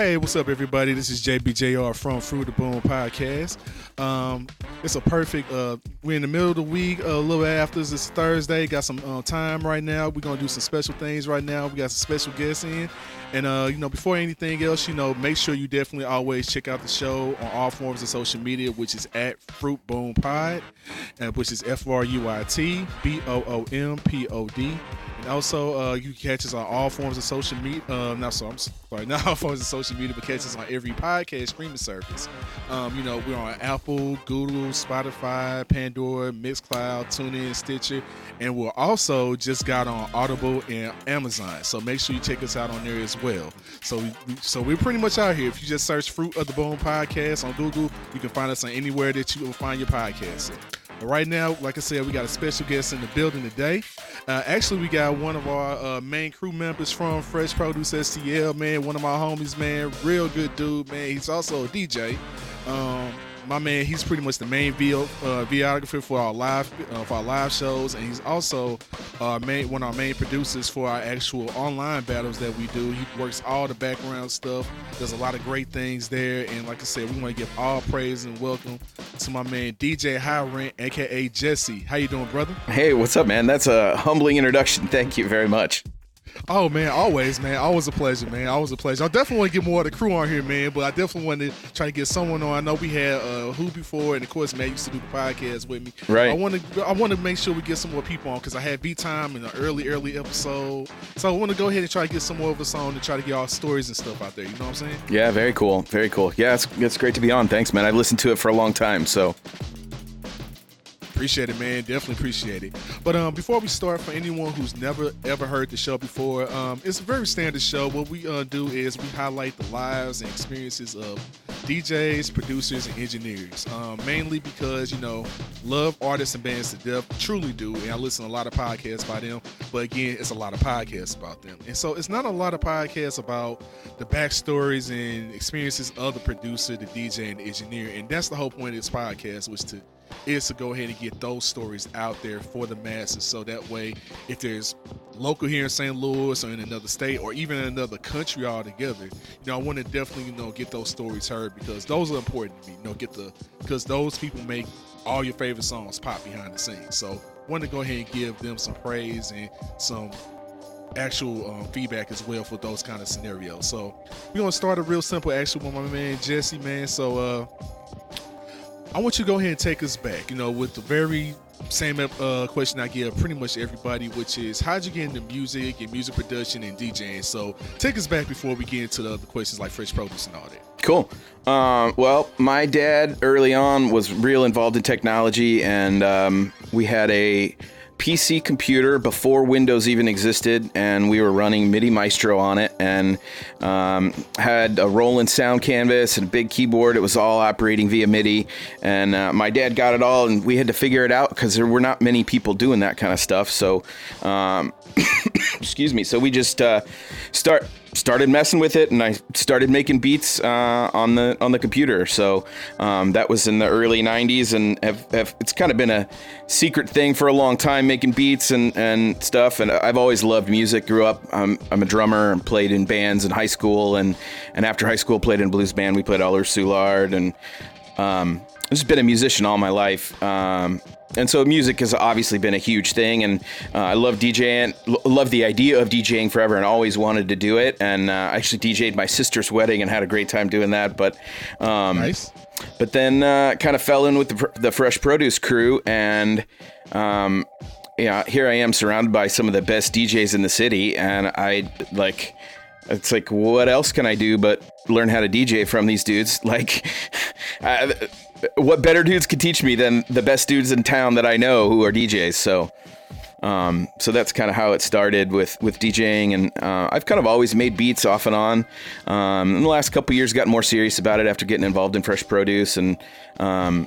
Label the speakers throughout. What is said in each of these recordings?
Speaker 1: Hey, what's up, everybody? This is JBJR from Fruit the Boom Podcast. Um, it's a perfect. Uh, we're in the middle of the week, a little after. It's Thursday. Got some uh, time right now. We're gonna do some special things right now. We got some special guests in, and uh, you know, before anything else, you know, make sure you definitely always check out the show on all forms of social media, which is at Fruit Boom Pod, and which is F R U I T B O O M P O D. And also, uh, you can catch us on all forms of social media. Uh, not so I'm sorry, not all forms of social media, but catch us on every podcast streaming service. Um, you know, we're on Apple, Google, Spotify, Pandora, Mixcloud, TuneIn, Stitcher, and we're also just got on Audible and Amazon. So make sure you check us out on there as well. So, we, so we're pretty much out here. If you just search "Fruit of the Boom" podcast on Google, you can find us on anywhere that you will find your podcast. At. Right now, like I said, we got a special guest in the building today. Uh, actually, we got one of our uh, main crew members from Fresh Produce STL, man. One of my homies, man. Real good dude, man. He's also a DJ. Um, my man, he's pretty much the main video, uh, videographer for our live uh, for our live shows, and he's also uh, main, one of our main producers for our actual online battles that we do. He works all the background stuff. There's a lot of great things there, and like I said, we want to give all praise and welcome to my man DJ High Rent, aka Jesse. How you doing, brother?
Speaker 2: Hey, what's up, man? That's a humbling introduction. Thank you very much.
Speaker 1: Oh man, always man, always a pleasure, man. Always a pleasure. I definitely want to get more of the crew on here, man. But I definitely want to try to get someone on. I know we had uh, who before, and of course, man used to do the podcast with me.
Speaker 2: Right.
Speaker 1: I want to, I want to make sure we get some more people on because I had beat time in the early, early episode. So I want to go ahead and try to get some more of us on to try to get our stories and stuff out there. You know what I'm saying?
Speaker 2: Yeah, very cool, very cool. Yeah, it's, it's great to be on. Thanks, man. I've listened to it for a long time, so
Speaker 1: Appreciate it, man. Definitely appreciate it. But um, before we start, for anyone who's never ever heard the show before, um, it's a very standard show. What we uh, do is we highlight the lives and experiences of DJs, producers, and engineers. Um, mainly because you know, love artists and bands to death, truly do, and I listen to a lot of podcasts by them. But again, it's a lot of podcasts about them, and so it's not a lot of podcasts about the backstories and experiences of the producer, the DJ, and the engineer. And that's the whole point of this podcast, was to is to go ahead and get those stories out there for the masses so that way if there's local here in St. Louis or in another state or even in another country altogether, you know, I want to definitely, you know, get those stories heard because those are important to me. You know, get the because those people make all your favorite songs pop behind the scenes. So I want to go ahead and give them some praise and some actual um, feedback as well for those kind of scenarios. So we're gonna start a real simple actually with my man Jesse, man. So uh I want you to go ahead and take us back, you know, with the very same uh, question I give pretty much everybody, which is how'd you get into music and music production and DJing? So take us back before we get into the other questions like fresh produce and all that.
Speaker 2: Cool. Um, well, my dad early on was real involved in technology, and um, we had a PC computer before Windows even existed, and we were running MIDI Maestro on it, and um, had a Roland sound canvas and a big keyboard. It was all operating via MIDI, and uh, my dad got it all, and we had to figure it out because there were not many people doing that kind of stuff. So, um, excuse me. So we just uh, start started messing with it and I started making beats uh, on the on the computer. So um, that was in the early '90s, and have, have, it's kind of been a secret thing for a long time, making beats and, and stuff. And I've always loved music. Grew up, I'm, I'm a drummer and played in bands in high school, and and after high school played in a blues band. We played Aller Soulard, and um, I've just been a musician all my life. Um, and so music has obviously been a huge thing and uh, i love djing love the idea of djing forever and always wanted to do it and uh, i actually dj'd my sister's wedding and had a great time doing that but um,
Speaker 1: nice.
Speaker 2: but then uh, kind of fell in with the, the fresh produce crew and um, yeah here i am surrounded by some of the best djs in the city and i like it's like what else can i do but learn how to dj from these dudes? Like what better dudes could teach me than the best dudes in town that I know who are DJs? So, um, so that's kind of how it started with with DJing, and uh, I've kind of always made beats off and on. Um, in the last couple years, got more serious about it after getting involved in fresh produce and um,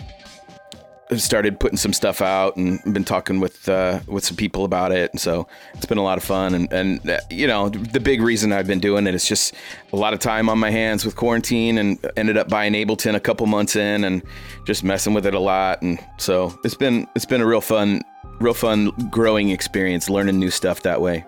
Speaker 2: started putting some stuff out and been talking with uh, with some people about it. And so it's been a lot of fun. And, and uh, you know, the big reason I've been doing it is just a lot of time on my hands with quarantine and ended up buying Ableton a couple months in and just messing with it a lot. And so it's been it's been a real fun, real fun growing experience, learning new stuff that way.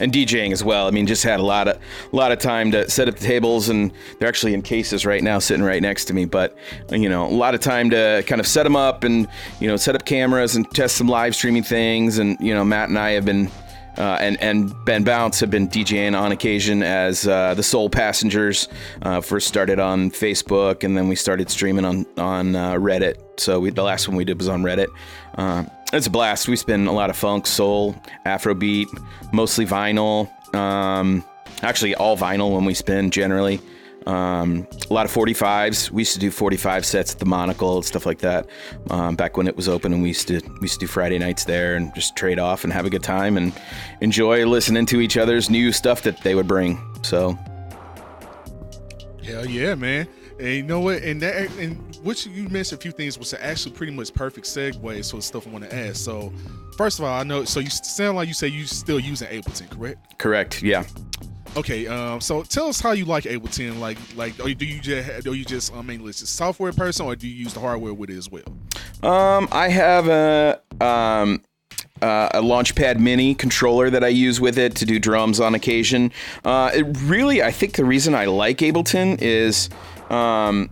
Speaker 2: And DJing as well. I mean, just had a lot of a lot of time to set up the tables, and they're actually in cases right now, sitting right next to me. But you know, a lot of time to kind of set them up and you know set up cameras and test some live streaming things. And you know, Matt and I have been. Uh, and and Ben Bounce have been DJing on occasion as uh, the Soul Passengers. Uh, first started on Facebook, and then we started streaming on on uh, Reddit. So we, the last one we did was on Reddit. It's a blast. We spin a lot of funk, soul, Afrobeat, mostly vinyl. Um, actually, all vinyl when we spin generally. Um, a lot of 45s. We used to do 45 sets at the Monocle, and stuff like that. Um, back when it was open, and we used to we used to do Friday nights there and just trade off and have a good time and enjoy listening to each other's new stuff that they would bring. So,
Speaker 1: hell yeah, man. And you know what? And that and which you mentioned a few things was actually pretty much perfect segue for the stuff I want to ask. So, first of all, I know. So you sound like you say you still using Ableton, correct?
Speaker 2: correct. Yeah.
Speaker 1: Okay, um, so tell us how you like Ableton. Like, like, do you just, do you just, I mean, just a software person, or do you use the hardware with it as well?
Speaker 2: Um, I have a um, uh, a Launchpad Mini controller that I use with it to do drums on occasion. Uh, it really, I think the reason I like Ableton is, um,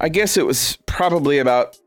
Speaker 2: I guess it was probably about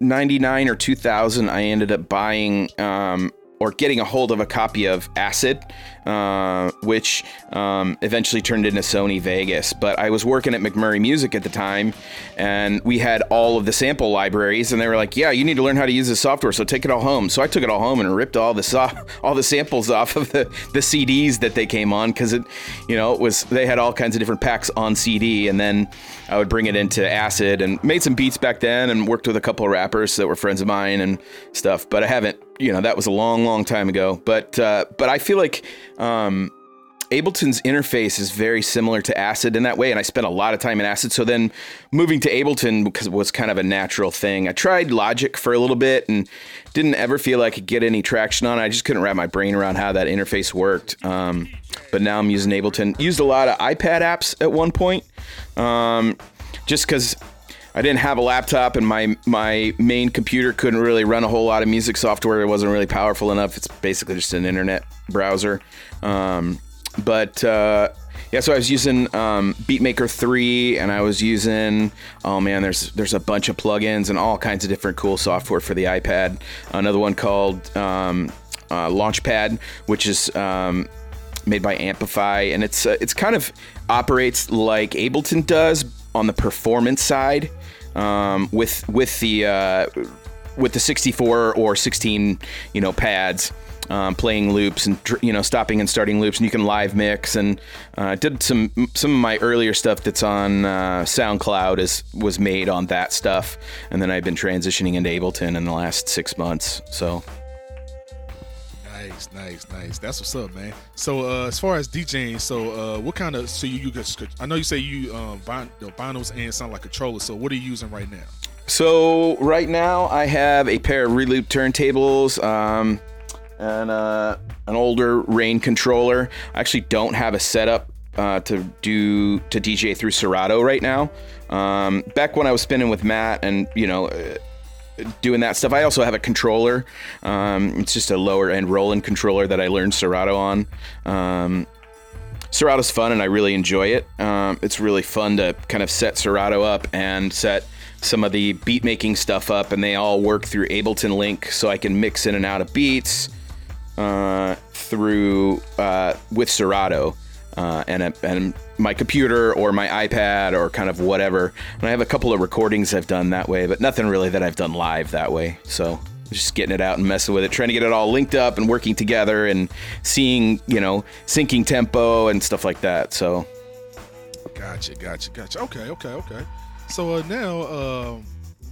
Speaker 2: 99 or 2000. I ended up buying um, or getting a hold of a copy of Acid, uh, which um, eventually turned into Sony Vegas. But I was working at McMurray Music at the time, and we had all of the sample libraries, and they were like, "Yeah, you need to learn how to use this software, so take it all home." So I took it all home and ripped all the so- all the samples off of the, the CDs that they came on because it, you know, it was they had all kinds of different packs on CD, and then I would bring it into Acid and made some beats back then, and worked with a couple of rappers that were friends of mine and stuff. But I haven't you know that was a long long time ago. But uh, but i feel like um, ableton's interface is very similar to acid in that way and i spent a lot of time in acid. So then moving to ableton because was kind of a natural thing. I tried logic for a little bit and didn't ever feel like i could get any traction on it. I just couldn't wrap my brain around how that interface worked. Um, but now i'm using ableton. Used a lot of ipad apps at one point um, just because I didn't have a laptop, and my my main computer couldn't really run a whole lot of music software. It wasn't really powerful enough. It's basically just an internet browser. Um, but uh, yeah, so I was using um, Beatmaker three, and I was using oh man, there's there's a bunch of plugins and all kinds of different cool software for the iPad. Another one called um, uh, Launchpad, which is um, made by Ampify, and it's uh, it's kind of operates like Ableton does on the performance side um, with with the uh, with the 64 or 16 you know pads. Um, playing loops and you know stopping and starting loops, and you can live mix. And uh, did some some of my earlier stuff that's on uh, SoundCloud is was made on that stuff, and then I've been transitioning into Ableton in the last six months. So
Speaker 1: Nice, nice, nice. That's what's up, man. So, uh, as far as DJing, so uh, what kind of so you, you just I know you say you um vinyls and sound like controllers. So, what are you using right now?
Speaker 2: So right now I have a pair of reloop turntables um, and uh, an older Rane controller. I actually don't have a setup uh, to do to DJ through Serato right now. Um, back when I was spinning with Matt and you know. Doing that stuff. I also have a controller. Um, it's just a lower end Roland controller that I learned Serato on. Um, Serato's fun and I really enjoy it. Um, it's really fun to kind of set Serato up and set some of the beat making stuff up, and they all work through Ableton Link, so I can mix in and out of beats uh, through uh, with Serato. Uh, and, and my computer or my iPad or kind of whatever. And I have a couple of recordings I've done that way, but nothing really that I've done live that way. So just getting it out and messing with it, trying to get it all linked up and working together and seeing, you know, syncing tempo and stuff like that. So
Speaker 1: Gotcha, gotcha, gotcha. Okay, okay, okay. So uh, now, um,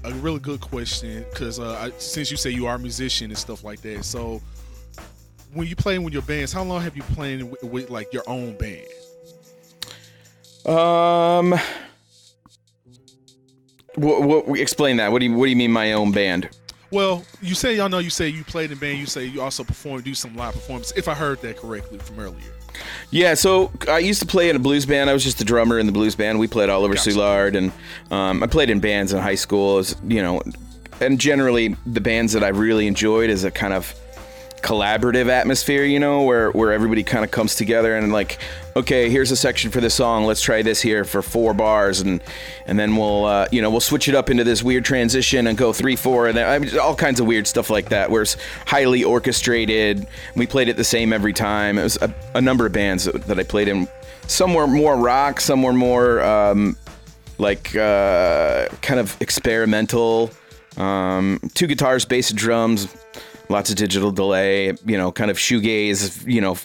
Speaker 1: a really good question because uh, since you say you are a musician and stuff like that, so when you playing with your bands, how long have you playing with, with like your own band?
Speaker 2: Um, what, what, explain that. What do you What do you mean my own band?
Speaker 1: Well, you say y'all know you say you played in band. You say you also perform, do some live performance. If I heard that correctly from earlier.
Speaker 2: Yeah, so I used to play in a blues band. I was just a drummer in the blues band. We played all over
Speaker 1: Gotcha.
Speaker 2: Soulard, and um, I played in bands in high school. As you know, and generally the bands that I really enjoyed as a kind of collaborative atmosphere, you know, where where everybody kind of comes together and like, okay, here's a section for this song. Let's try this here for four bars, and and then we'll uh, you know we'll switch it up into this weird transition and go three four, and then I mean, all kinds of weird stuff like that, where it's highly orchestrated. We played it the same every time. It was a, a number of bands that, I played in. Some were more rock, some were more um, like uh, kind of experimental. Um, two guitars, bass, and drums, lots of digital delay. You know, kind of shoegaze. You know,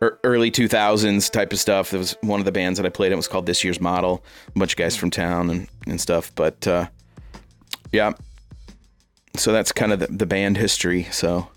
Speaker 2: early 2000s type of stuff. It was one of the bands that I played in. It was called This Year's Model. A bunch of guys from town and, and stuff. But uh, yeah, so that's kind of the, the band history. So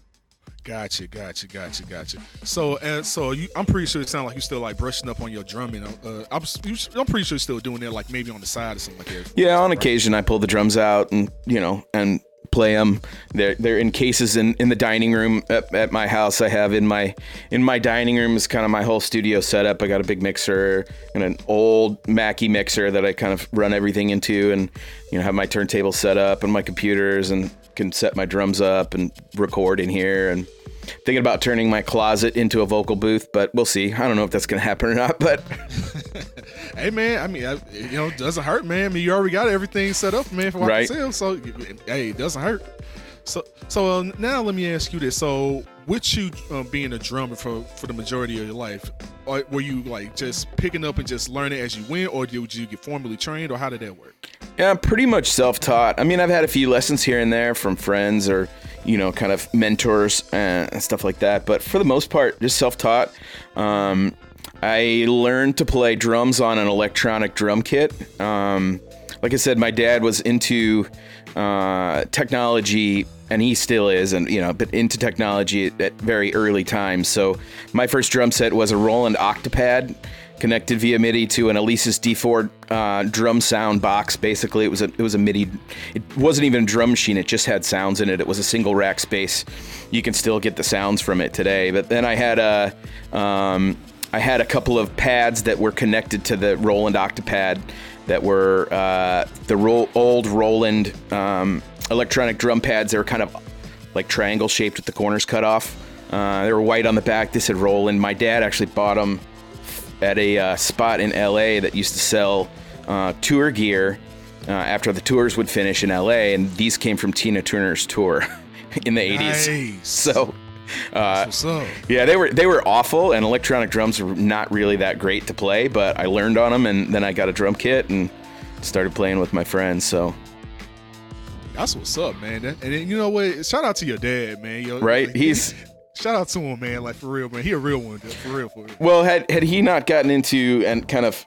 Speaker 1: Gotcha, gotcha, gotcha, gotcha. So, and so you, I'm pretty sure it sounds like you're still like brushing up on your drumming. Uh, I'm, I'm pretty sure you're still doing that, like maybe on the side or something like that.
Speaker 2: yeah, on occasion I pull the drums out and you know and play them. They're they're in cases in, in the dining room at, at my house. I have in my in my dining room is kind of my whole studio setup. I got a big mixer and an old Mackie mixer that I kind of run everything into, and you know have my turntable set up and my computers and can set my drums up and record in here and thinking about turning my closet into a vocal booth but we'll see i don't know if that's gonna happen or not but
Speaker 1: Hey man, I mean, I, you know, it doesn't hurt, man. I mean, you already got everything set up, man, for what
Speaker 2: Right.
Speaker 1: So, hey, it doesn't hurt. So, so uh, now let me ask you this: So, with you uh, being a drummer for for the majority of your life, or were you like just picking up and just learning as you went, or did you get formally trained, or how did that work?
Speaker 2: Yeah, I'm pretty much self-taught. I mean, I've had a few lessons here and there from friends or, you know, kind of mentors and stuff like that. But for the most part, just self-taught. Um, I learned to play drums on an electronic drum kit. Um, like I said, my dad was into uh, technology, and he still is, and you know, but into technology at, at very early times. So my first drum set was a Roland Octopad connected via MIDI to an Alesis D4 uh, drum sound box. Basically, it was a it was a MIDI. It wasn't even a drum machine. It just had sounds in it. It was a single rack space. You can still get the sounds from it today. But then I had a um, I had a couple of pads that were connected to the Roland Octopad that were uh, the ro- old Roland um, electronic drum pads. They were kind of like triangle shaped with the corners cut off. Uh, they were white on the back. This said Roland. My dad actually bought them at a uh, spot in LA that used to sell uh, tour gear uh, after the tours would finish in LA, and these came from Tina Turner's tour in the 80s. So. Uh, yeah, they were they were awful, and electronic drums were not really that great to play. But I learned on them, and then I got a drum kit and started playing with my friends. So
Speaker 1: That's what's up, man. That- And then, you know what? Shout out to your dad, man. Yo,
Speaker 2: right,
Speaker 1: like,
Speaker 2: he's
Speaker 1: shout out to him, man. Like for real, man. He a real one, dude. for real, for real.
Speaker 2: well had had he not gotten into and kind of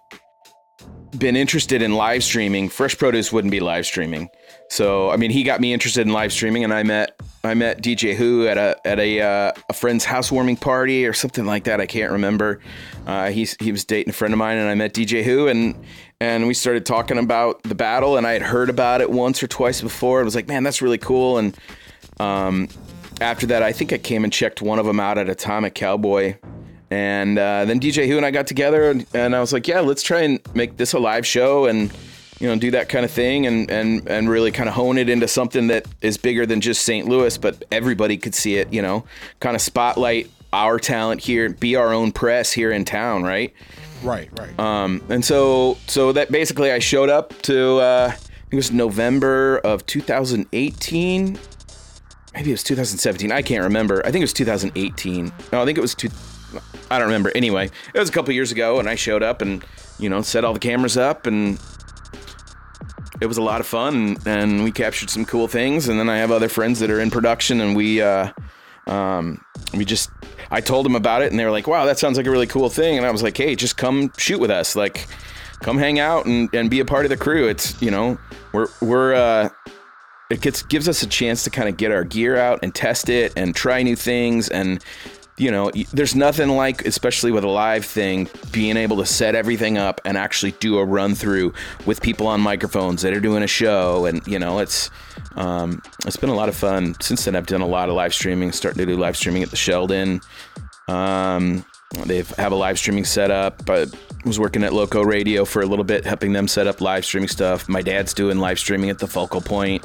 Speaker 2: been interested in live streaming, Fresh Produce wouldn't be live streaming. So I mean, he got me interested in live streaming, and I met I met DJ Who at a at a uh, a friend's housewarming party or something like that. I can't remember. Uh, he's he was dating a friend of mine, and I met DJ Who, and and we started talking about the battle, and I had heard about it once or twice before. I was like, man, that's really cool, and um, after that, I think I came and checked one of them out at Atomic Cowboy. And uh, then DJ Who and I got together, and, and I was like, yeah, let's try and make this a live show and, you know, do that kind of thing and, and, and really kind of hone it into something that is bigger than just St. Louis, but everybody could see it, you know, kind of spotlight our talent here, be our own press here in town, right?
Speaker 1: Right, right.
Speaker 2: Um, and so, so that basically I showed up to, uh, I think it was November of 2018. Maybe it was 2017. I can't remember. I think it was 2018. No, I think it was two. I don't remember. Anyway, it was a couple years ago, and I showed up and you know set all the cameras up, and it was a lot of fun, and, we captured some cool things. And then I have other friends that are in production, and we uh, um, we just I told them about it, and they were like, "Wow, that sounds like a really cool thing." And I was like, "Hey, just come shoot with us, like, come hang out and, and be a part of the crew." It's you know we're we're uh, it gets gives us a chance to kind of get our gear out and test it and try new things and you know there's nothing like especially with a live thing being able to set everything up and actually do a run through with people on microphones that are doing a show and you know it's um, it's been a lot of fun. Since then i've done a lot of live streaming starting to do live streaming at the sheldon. Um, they have a live streaming setup. I was working at Loco Radio for a little bit, helping them set up live streaming stuff. My dad's doing live streaming at the Focal Point.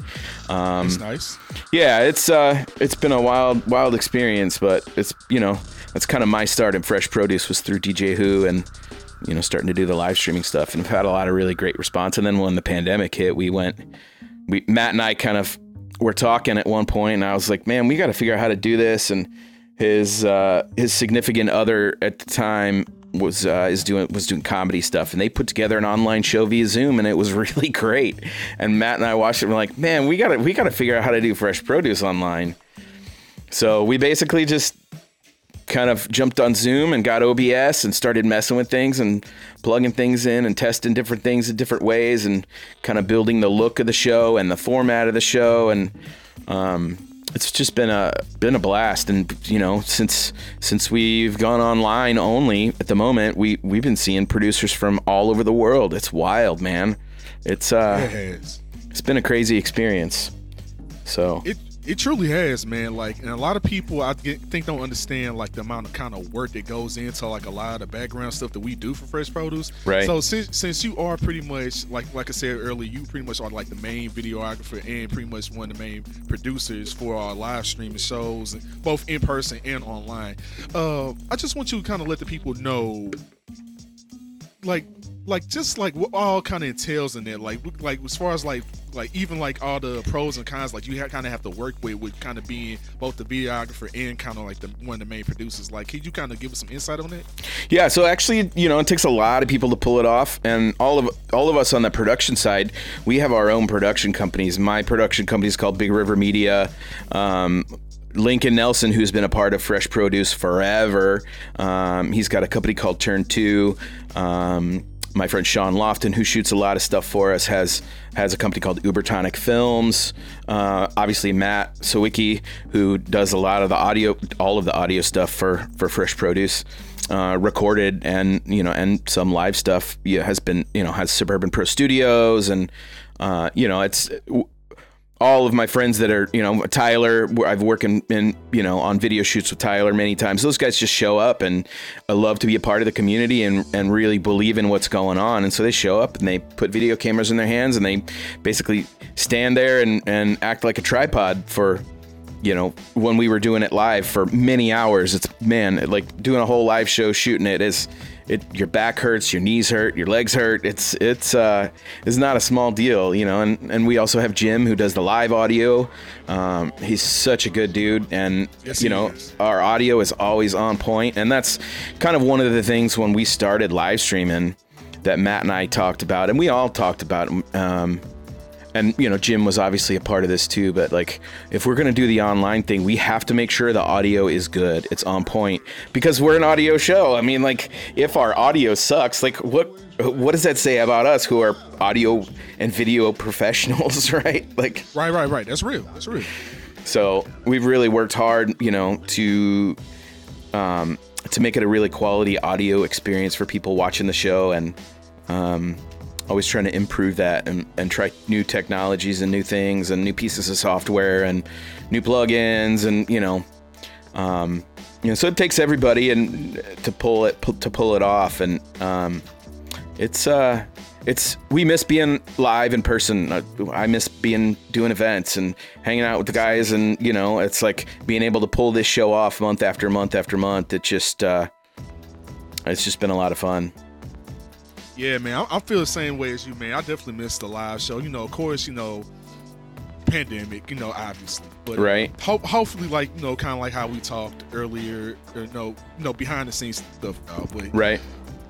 Speaker 2: Um,
Speaker 1: It's nice.
Speaker 2: yeah, it's uh, it's been a wild, wild experience, but it's you know that's kind of my start in fresh produce was through DJ Who and you know starting to do the live streaming stuff, and I've had a lot of really great response. And then when the pandemic hit, we went, we Matt and I kind of were talking at one point, and I was like, man, we got to figure out how to do this. And his uh, his significant other at the time was uh, is doing was doing comedy stuff, and they put together an online show via Zoom, and it was really great. And Matt and I watched it, and we're like, man, we gotta we gotta figure out how to do fresh produce online. So we basically just kind of jumped on Zoom and got OBS and started messing with things and plugging things in and testing different things in different ways and kind of building the look of the show and the format of the show and um, it's just been a been a blast. And you know since since we've gone online only at the moment we we've been seeing producers from all over the world. It's wild man. It's uh
Speaker 1: It has.
Speaker 2: it's been a crazy experience. So
Speaker 1: It it truly has, man. Like, and a lot of people I get, think don't understand like the amount of kind of work that goes into like a lot of the background stuff that we do for fresh produce.
Speaker 2: Right.
Speaker 1: So since since you are pretty much like like I said earlier, you pretty much are like the main videographer and pretty much one of the main producers for our live streaming shows, both in person and online. Uh, I just want you to kind of let the people know like like just like what all kind of entails in there like like as far as like like even like all the pros and cons like you kind of have to work with with kind of being both the videographer and kind of like the one of the main producers like can you kind of give us some insight on that
Speaker 2: Yeah, so actually, you know, it takes a lot of people to pull it off, and all of all of us on the production side, we have our own production companies. My production company is called Big River Media. Um, Lincoln Nelson, who's been a part of Fresh Produce forever, um, he's got a company called Turn Two. Um, my friend Sean Lofton, who shoots a lot of stuff for us, has has a company called Ubertonic Films. Uh, obviously, Matt Sawicki, who does a lot of the audio, all of the audio stuff for for Fresh Produce, uh, recorded and you know and some live stuff. Yeah, has been you know has Suburban Pro Studios and uh, you know it's all of my friends that are, you know, Tyler, I've worked in, in, you know, on video shoots with Tyler many times. Those guys just show up and I love to be a part of the community and, and really believe in what's going on. And so they show up and they put video cameras in their hands and they basically stand there and, and act like a tripod for, you know, when we were doing it live for many hours. It's, man, like doing a whole live show shooting it is, it your back hurts, your knees hurt, your legs hurt. It's it's uh it's not a small deal, you know. And and we also have Jim who does the live audio. Um, he's such a good dude, and
Speaker 1: Yes,
Speaker 2: you know
Speaker 1: is.
Speaker 2: our audio is always on point. point, and that's kind of one of the things when we started live streaming that Matt and I talked about, and we all talked about. Um, and you know Jim was obviously a part of this too but like if we're going to do the online thing we have to make sure the audio is good. It's on point. Because we're an audio show. I mean like if our audio sucks like what what does that say about us who are audio and video professionals right? Like
Speaker 1: right right right. That's real. That's real.
Speaker 2: so we've really worked hard you know to um to make it a really quality audio experience for people watching the show and um always trying to improve that and, and try new technologies and new things and new pieces of software and new plugins and you know um, you know so it takes everybody and to pull it pu- to pull it off. And um, it's uh it's we miss being live in person. I miss being doing events and hanging out with the guys and you know it's like being able to pull this show off month after month after month. It just uh it's just been a lot of fun
Speaker 1: Yeah, man, I, I feel the same way as you, man. I definitely missed the live show. You know, of course, you know, pandemic, you know, obviously, but
Speaker 2: Right.
Speaker 1: Ho- hopefully, like you know, kind of like how we talked earlier, or, you know, you know, behind the scenes stuff. Uh, but
Speaker 2: right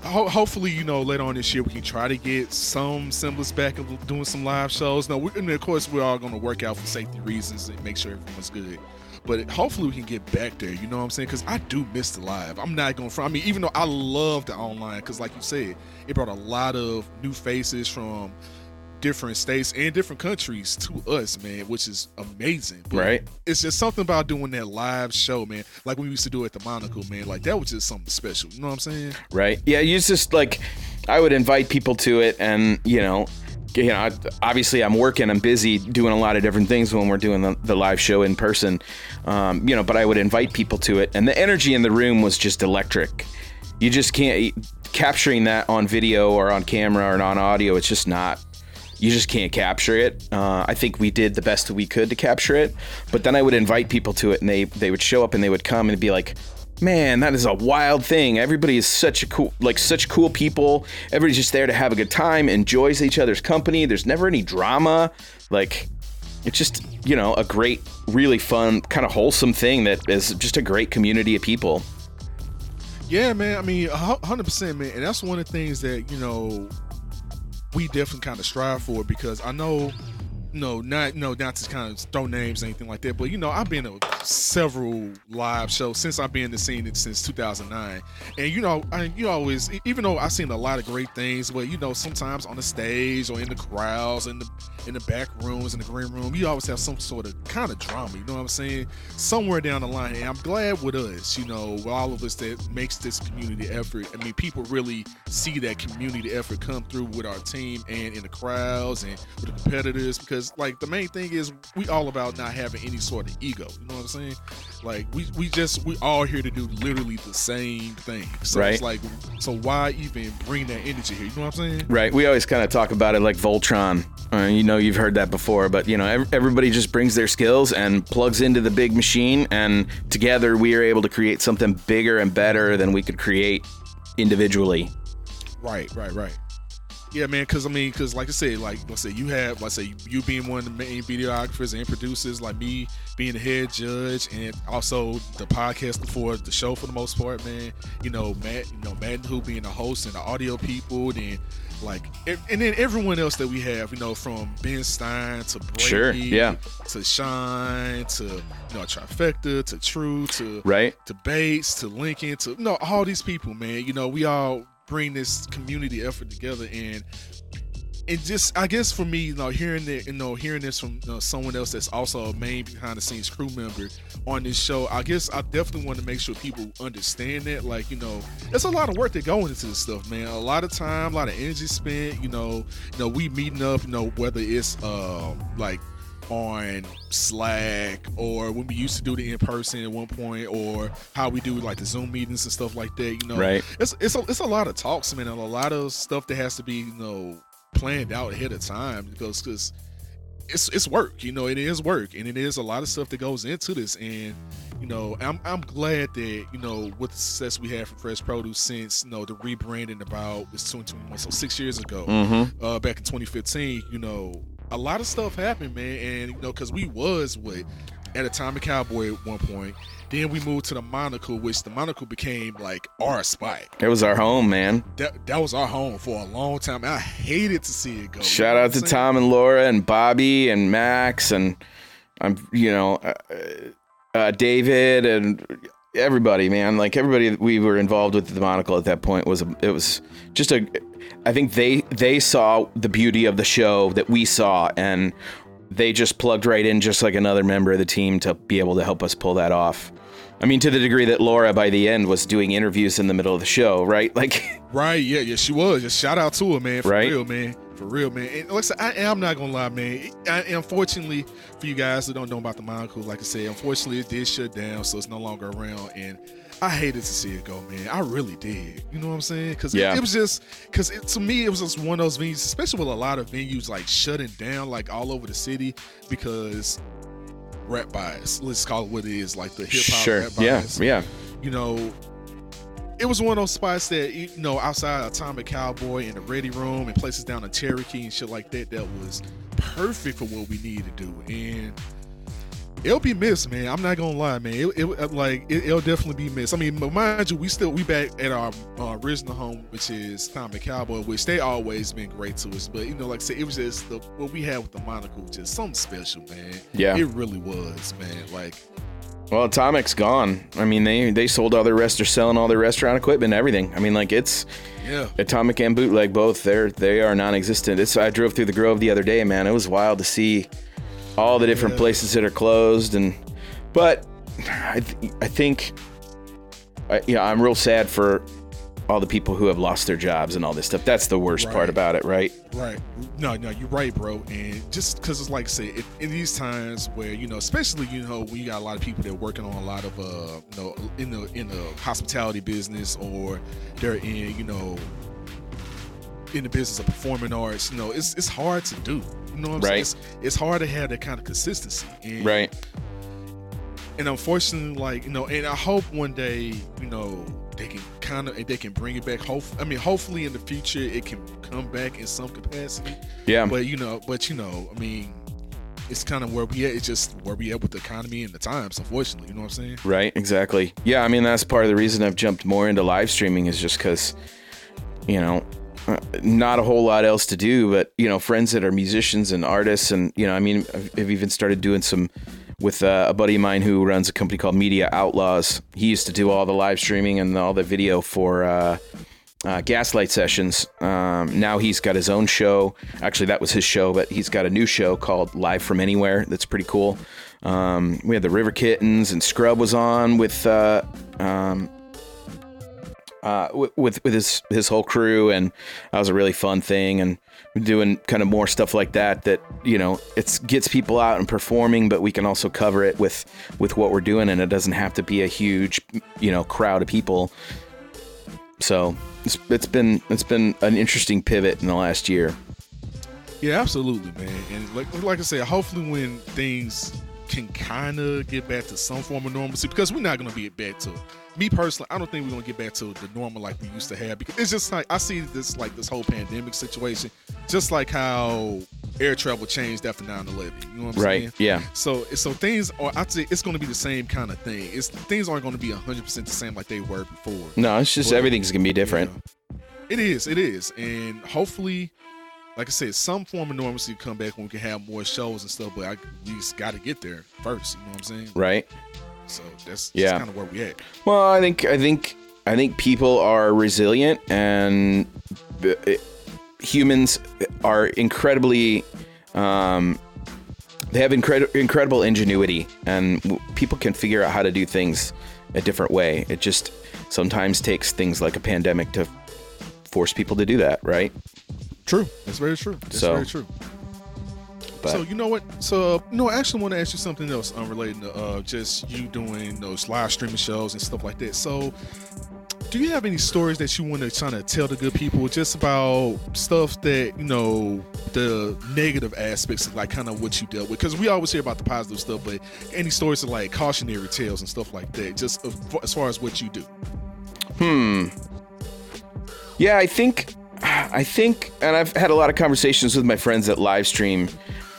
Speaker 1: ho- hopefully, you know, later on this year we can try to get some semblance back of doing some live shows. No, we, and of course we're all going to work out for safety reasons and make sure everyone's good. But hopefully we can get back there. You know what I'm saying? Because I do miss the live. I'm not going to. I mean, even though I love the online, because like you said, it brought a lot of new faces from different states and different countries to us, man, which is amazing. But
Speaker 2: Right.
Speaker 1: It's just something about doing that live show, man. Like we used to do at the Monocle, man. Like that was just something special. You know what I'm saying?
Speaker 2: right yeah you just like i would invite people to it and you know you know, I- obviously I'm working, I'm busy doing a lot of different things when we're doing the, the live show in person, um, you know, but I would invite people to it. And the energy in the room was just electric. You just can't, capturing that on video or on camera or on audio, it's just not, you just can't capture it. Uh, I think we did the best we could to capture it, but then I would invite people to it and they, they would show up and they would come and be like, man that is a wild thing everybody is such a cool like such cool people everybody's just there to have a good time enjoys each other's company there's never any drama like it's just you know a great really fun kind of wholesome thing that is just a great community of people
Speaker 1: Yeah, man. I mean, hundred percent, man. And that's one of the things that you know we definitely kind of strive for because I know, know, not no, not to kind of throw names or anything like that, but you know, I've been to several live shows since I've been in the scene since 2009, and you know, I, you always, even though I've seen a lot of great things, but you know, sometimes on the stage or in the crowds, in the in the back rooms, in the green room, you always have some sort of kind of drama. You know what I'm saying? Somewhere down the line, and I'm glad with us, you know, with all of us that makes this community effort. I mean, people really see that community effort come through with our team and in the crowds and with the competitors because, like, the main thing is we all about not having any sort of ego. You know what I'm saying? Like, we we just we all here to do literally the same thing. So
Speaker 2: Right.
Speaker 1: it's like, so why even bring that energy here? You know what I'm saying?
Speaker 2: right we always kind of talk about it like voltron uh, you know you've heard that before but you know ev- everybody just brings their skills and plugs into the big machine and together we are able to create something bigger and better than we could create individually
Speaker 1: Right, right, right. Yeah, man. Because I mean, because like I said, like let's say you have, let's say you being one of the main videographers and producers, like me being the head judge, and also the podcast for the show for the most part, man. You know, Matt, you know, Matt who being the host and the audio people, then like, ev- and then everyone else that we have, you know, from Ben Stein to Brady,
Speaker 2: Sure, yeah.
Speaker 1: to Shine to you know trifecta to True to
Speaker 2: right
Speaker 1: to Bates to Lincoln to you know all these people, man. You know, we all bring this community effort together and and just I guess for me, you know, hearing it, you know, hearing this from you know, someone else that's also a main behind the scenes crew member on this show, I guess I definitely want to make sure people understand that. Like, you know, it's a lot of work that going into this stuff, man. A lot of time, a lot of energy spent. You know, you know, we meeting up. You know, whether it's um like on Slack or when we used to do the in person at one point, or how we do like the Zoom meetings and stuff like that. You know,
Speaker 2: Right.
Speaker 1: It's it's a, it's a lot of talks, man, and a lot of stuff that has to be you know planned out ahead of time because because it's it's work, you know, it is work, and it is a lot of stuff that goes into this, and you know, I'm I'm glad that you know with the success we had from Fresh Produce since you know the rebranding about it's 2021, so six years ago
Speaker 2: mm-hmm
Speaker 1: uh, back in 2015, you know, a lot of stuff happened, man. And, you know, because we was what at Atomic Cowboy at one point. Then we moved to the monocle, which the monocle became like our spot.
Speaker 2: it was our home man
Speaker 1: That that was our home for a long time. I hated to see it go.
Speaker 2: Shout
Speaker 1: You know
Speaker 2: out to
Speaker 1: saying?
Speaker 2: Tom and Laura and Bobby and Max and I'm you know uh, uh, David and everybody man like everybody that we were involved with the monocle at that point was a, it was just a I think they they saw the beauty of the show that we saw and they just plugged right in just like another member of the team to be able to help us pull that off. I mean to the degree that Laura by the end was doing interviews in the middle of the show, right? Like
Speaker 1: Right, yeah, yeah, she was. Just shout out to her, man. For
Speaker 2: Right.
Speaker 1: real, man. For real, man. And listen, I am not gonna lie, man. I, unfortunately, for you guys who don't know about the monocle, like I said, unfortunately it did shut down, so it's no longer around. And I hated to see it go, man. I really did. You know what I'm saying? Because
Speaker 2: Yeah.
Speaker 1: it, was just, because to me, it was just one of those venues, especially with a lot of venues like shutting down, like all over the city, because rap bias. Let's call it what it is, like the hip hop
Speaker 2: sure.
Speaker 1: rap bias
Speaker 2: Yeah. yeah.
Speaker 1: you know, it was one of those spots that you know outside Atomic Cowboy and the Ready Room and places down in Cherokee and shit like that that was perfect for what we needed to do and. It'll be missed, man. I'm not gonna lie, man. It, it like it, will definitely be missed. I mean, but mind you, we still we back at our uh, original home, which is Atomic Cowboy, which they always been great to us. But you know, like I said, it was just the, what we had with the monocle, just something special, man.
Speaker 2: Yeah.
Speaker 1: it really was, man. Like
Speaker 2: Well, Atomic's gone. I mean, they they sold all their rest. They're selling all their restaurant equipment, and everything. I mean, like it's
Speaker 1: yeah,
Speaker 2: Atomic and Bootleg both. They're they are non-existent. It's I drove through the Grove the other day, man. It was wild to see all the different
Speaker 1: Yeah.
Speaker 2: places that are closed, and but I th- I think I, yeah, I'm real sad for all the people who have lost their jobs and all this stuff. That's the worst
Speaker 1: Right.
Speaker 2: part about it, right?
Speaker 1: Right. No, no, you're right, bro. And just because it's like I say, it, in these times where you know, especially you know, when you got a lot of people that are working on a lot of uh, you know, in the in the hospitality business or they're in you know, in the business of performing arts. You know, it's it's hard to do. You know what I'm
Speaker 2: Right.
Speaker 1: saying? It's, it's hard to have that kind of consistency. And,
Speaker 2: Right.
Speaker 1: and unfortunately, like you know, and I hope one day, you know, they can kind of they can bring it back. Hope I mean, hopefully in the future it can come back in some capacity.
Speaker 2: Yeah.
Speaker 1: But you know, but you know, I mean, it's kind of where we at. It's just where we at with the economy and the times. Unfortunately, you know what I'm saying?
Speaker 2: Right, exactly. Yeah, I mean that's part of the reason I've jumped more into live streaming is just because, you know, not a whole lot else to do. But you know, friends that are musicians and artists, and you know, I mean, I've, even started doing some with uh, a buddy of mine who runs a company called Media Outlaws. He used to do all the live streaming and all the video for. Uh, uh, Gaslight Sessions. Um, now he's got his own show. Actually, that was his show, but he's got a new show called Live from Anywhere. That's pretty cool. Um, we had the River Kittens and Scrub was on with uh, um, uh, with with his his whole crew, and that was a really fun thing. And doing kind of more stuff like that. That you know, it gets people out and performing, but we can also cover it with with what we're doing, and it doesn't have to be a huge you know crowd of people. So it's, it's been it's been an interesting pivot in the last year.
Speaker 1: Yeah, absolutely, man. And like like I said, hopefully when things can kind of get back to some form of normalcy, because we're not gonna be back to. Me personally, I don't think we're gonna get back to the normal like we used to have because it's just like I see this like this whole pandemic situation, just like how air travel changed after 9-11. You know what I'm
Speaker 2: Right?
Speaker 1: saying?
Speaker 2: Yeah.
Speaker 1: So so things are I'd say it's gonna be the same kind of thing. It's things aren't gonna be hundred percent the same like they were before.
Speaker 2: No, it's just
Speaker 1: Well,
Speaker 2: everything's gonna be different.
Speaker 1: Yeah. It is, it is. And hopefully, like I said, some form of normalcy come back when we can have more shows and stuff, but I, we just got to get there first. You know what I'm saying?
Speaker 2: Right.
Speaker 1: So that's,
Speaker 2: Yeah.
Speaker 1: that's kind of where we at.
Speaker 2: Well, I think I think I think people are resilient and humans are incredibly um, they have incredible incredible ingenuity and w- people can figure out how to do things a different way. It just sometimes takes things like a pandemic to force people to do that, right?
Speaker 1: True. That's very true. That's
Speaker 2: So,
Speaker 1: very true.
Speaker 2: But
Speaker 1: so you know what? So no, I actually want to ask you something else unrelated to uh, just you doing those live streaming shows and stuff like that. So, do you have any stories that you want to try to tell the good people just about stuff that you know the negative aspects of like kind of what you dealt with? Because we always hear about the positive stuff, but any stories of like cautionary tales and stuff like that, just as far as what you do.
Speaker 2: Hmm yeah, I think, I think, and I've had a lot of conversations with my friends that live stream.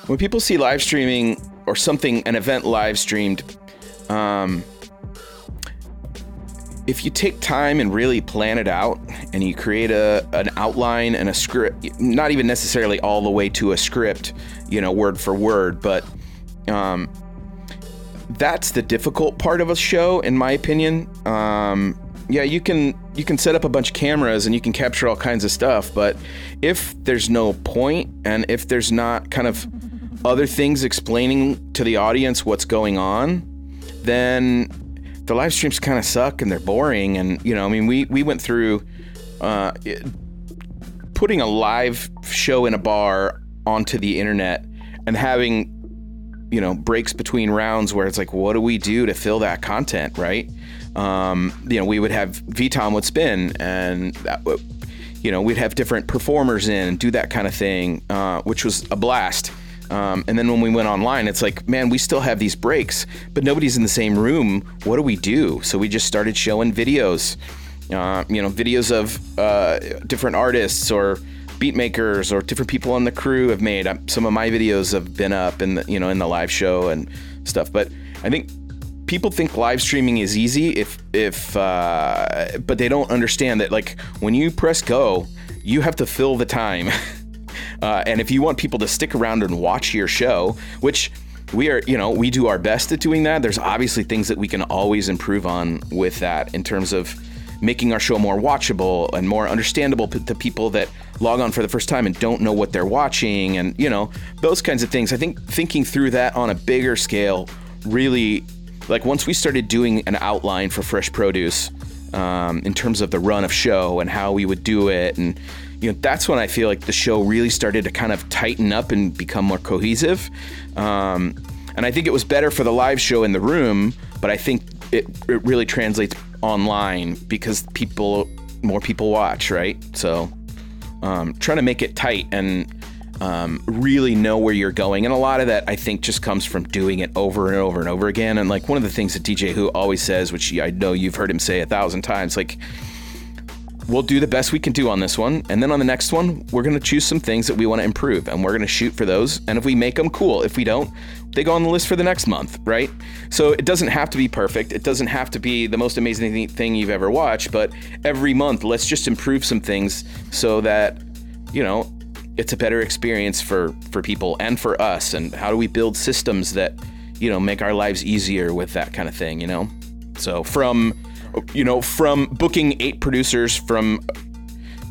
Speaker 2: When people see live streaming or something, an event live streamed, um, if you take time and really plan it out, and you create a an outline and a script, not even necessarily all the way to a script, you know, word for word, but um, that's the difficult part of a show, in my opinion. Um, yeah, you can you can set up a bunch of cameras and you can capture all kinds of stuff, but if there's no point and if there's not kind of other things explaining to the audience what's going on, then the live streams kind of suck and they're boring. And you know, I mean, we we went through uh, it- putting a live show in a bar onto the internet and having you know breaks between rounds where it's like what do we do to fill that content right um, you know we would have vtom would spin and that would, you know we'd have different performers in and do that kind of thing uh, which was a blast um, and then when we went online it's like man we still have these breaks but nobody's in the same room what do we do so we just started showing videos uh, you know videos of uh, different artists or beat makers or different people on the crew have made. Um, Some of my videos have been up in the you know in the live show and stuff. But I think people think live streaming is easy if if uh, but they don't understand that like when you press go, you have to fill the time. Uh, and if you want people to stick around and watch your show, which we are, you know, we do our best at doing that. There's obviously things that we can always improve on with that in terms of making our show more watchable and more understandable to people that log on for the first time and don't know what they're watching and you know those kinds of things i think thinking through that on a bigger scale really like once we started doing an outline for fresh produce um, in terms of the run of show and how we would do it. And, you know, that's when I feel like the show really started to kind of tighten up and become more cohesive. Um, and I think it was better for the live show in the room, but I think it, it really translates online because people, more people watch, right? So, um, trying to make it tight and um, really know where you're going. And a lot of that, I think, just comes from doing it over and over and over again. And like one of the things that DJ Who always says, which I know you've heard him say a thousand times, like, we'll do the best we can do on this one. And then on the next one, we're going to choose some things that we want to improve and we're going to shoot for those. And if we make them, cool. If we don't, they go on the list for the next month, right? So it doesn't have to be perfect. It doesn't have to be the most amazing thing you've ever watched, but every month, let's just improve some things so that, you know, it's a better experience for for people and for us and how do we build systems that you know make our lives easier with that kind of thing you know? So from you know from booking eight producers from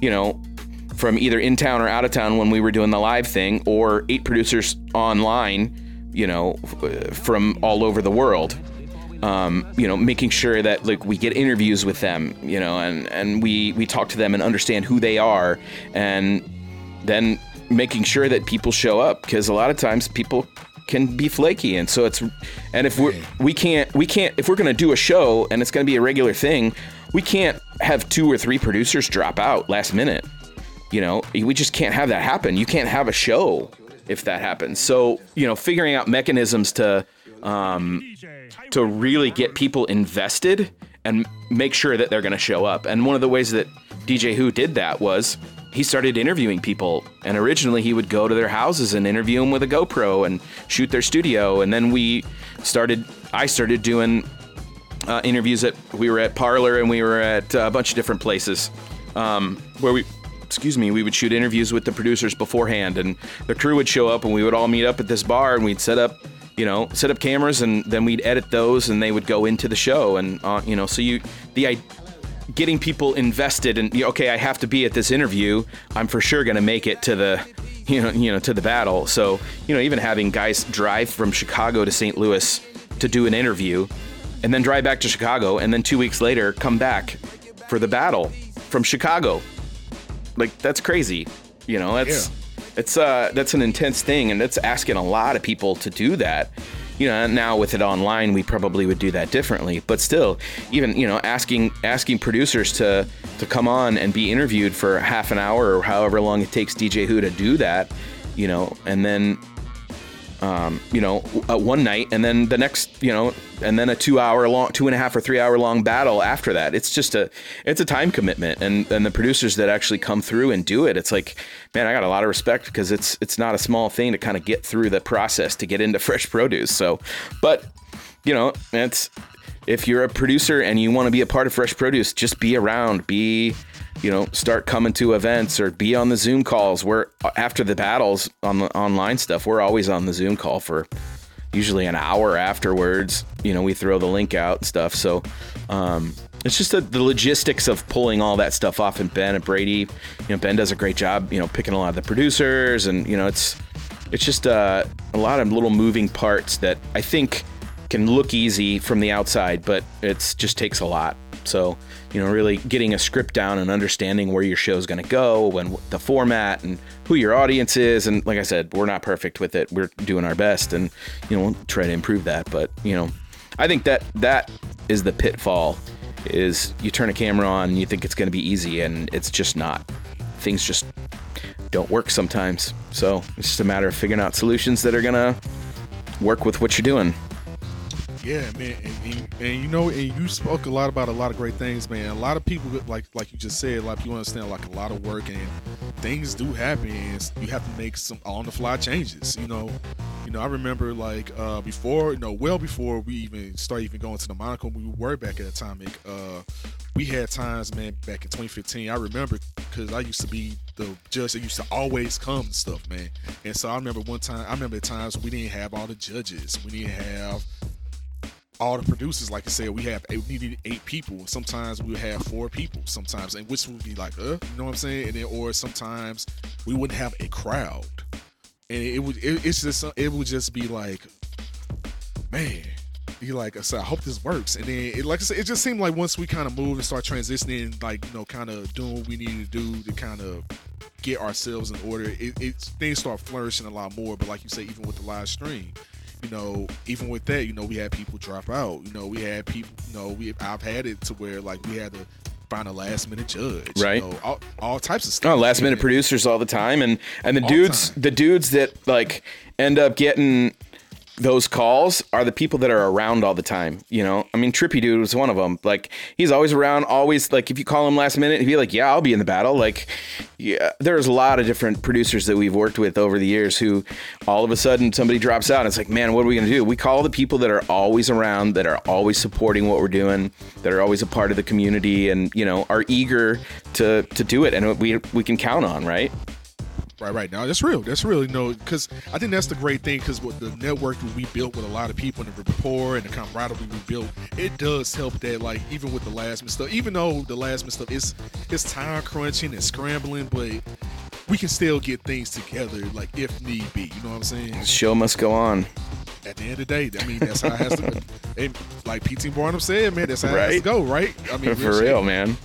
Speaker 2: you know from either in town or out of town when we were doing the live thing or eight producers online you know from all over the world um, you know, making sure that like we get interviews with them, you know, and and we we talk to them and understand who they are, and then making sure that people show up because a lot of times people can be flaky and so it's and if we're we can't we can't if we're going to do a show and it's going to be a regular thing we can't have two or three producers drop out last minute you know? We just can't have that happen. You can't have a show if that happens. So you know figuring out mechanisms to um, to really get people invested and make sure that they're going to show up. And one of the ways that dj who did that was he started interviewing people. And originally, he would go to their houses and interview them with a GoPro and shoot their studio. And then we started, I started doing uh, interviews at, we were at Parlor and we were at a bunch of different places um, where we, excuse me, we would shoot interviews with the producers beforehand. And the crew would show up and we would all meet up at this bar and we'd set up you know, set up cameras and then we'd edit those and they would go into the show. And, uh, you know, so you, the, getting people invested and okay, I have to be at this interview. I'm for sure going to make it to the you know, you know, to the battle. So, you know, even having guys drive from Chicago to St. Louis to do an interview and then drive back to Chicago and then 2 weeks later come back for the battle from Chicago. Like that's crazy. You know, that's yeah. it's uh that's an intense thing and that's asking a lot of people to do that you know now with it online we probably would do that differently. But still even you know asking asking producers to to come on and be interviewed for half an hour or however long it takes dj who to do that you know and then um, you know, uh, one night, and then the next, you know, and then a two-hour long, two and a half or three-hour long battle after that. It's just a, it's a time commitment, and and the producers that actually come through and do it, it's like, man, I got a lot of respect because it's it's not a small thing to kind of get through the process to get into fresh produce. So, but you know, it's if you're a producer and you want to be a part of fresh produce, just be around, be you know, start coming to events or be on the Zoom calls. We're after the battles on the online stuff. We're always on the Zoom call for usually an hour afterwards. You know, we throw the link out and stuff. So um, it's just the, the logistics of pulling all that stuff off. And Ben and Brady, you know, Ben does a great job. You know, picking a lot of the producers, and you know, it's it's just uh, a lot of little moving parts that I think can look easy from the outside, but it just takes a lot. So, you know, really getting a script down and understanding where your show is going to go and the format and who your audience is. And like I said, we're not perfect with it. We're doing our best and, you know, we'll try to improve that. But, you know, I think that that is the pitfall is you turn a camera on and you think it's going to be easy and it's just not. Things just don't work sometimes. So it's just a matter of figuring out solutions that are going to work with what you're doing.
Speaker 1: Yeah, man, and, and, and, you know, and you spoke a lot about a lot of great things, man. A lot of people, like like you just said, like you understand like a lot of work and things do happen, and you have to make some on the fly changes. You know, you know, I remember like uh, before, you know, well before we even started even going to the Monocle, we were back at Atomic. Uh, we had times, man, back in 2015. I remember because I used to be the judge that used to always come and stuff, man. And so I remember one time, I remember times we didn't have all the judges, we didn't have all the producers, like I said, we have we needed eight people. Sometimes we would have four people. Sometimes, and which would be like, uh, you know what I'm saying? And then, or sometimes we wouldn't have a crowd, and it, would it, it's just it would just be like, man, he like I said, I hope this works. And then, it, like I said, it just seemed like once we kind of moved and start transitioning, like you know, kind of doing what we needed to do to kind of get ourselves in order, it, it things start flourishing a lot more. But like you say, even with the live stream, you know, even with that, you know, we had people drop out. You know, we had people, you know, we I've had it to where like we had to find a last minute judge,
Speaker 2: Right.
Speaker 1: You know, all, all types of oh, stuff.
Speaker 2: Oh, last minute producers all the time, and and the
Speaker 1: All
Speaker 2: dudes,
Speaker 1: time.
Speaker 2: the dudes that like end up getting those calls are the people that are around all the time. You know, I mean, Trippy Dude was one of them. Like he's always around, always like if you call him last minute, he'd be like, "Yeah, I'll be in the battle." Like, yeah, there's a lot of different producers that we've worked with over the years who, all of a sudden, somebody drops out. And it's like, man, what are we gonna do? We call the people that are always around, that are always supporting what we're doing, that are always a part of the community, and you know, are eager to to do it, and we we can count on, right?
Speaker 1: Right, right. Now that's real. That's real. You know, because I think that's the great thing. Because with the network we built with a lot of people and the rapport and the camaraderie we built, it does help that. Like even with the last stuff, even though the last stuff is it's time crunching and scrambling, but we can still get things together. Like if need be. You know what I'm saying?
Speaker 2: The show must go on.
Speaker 1: At the end of the day, I mean that's how it has to. Be. And like PT Barnum said, man, that's how it has to go, right? I mean,
Speaker 2: For
Speaker 1: shit.
Speaker 2: real, man.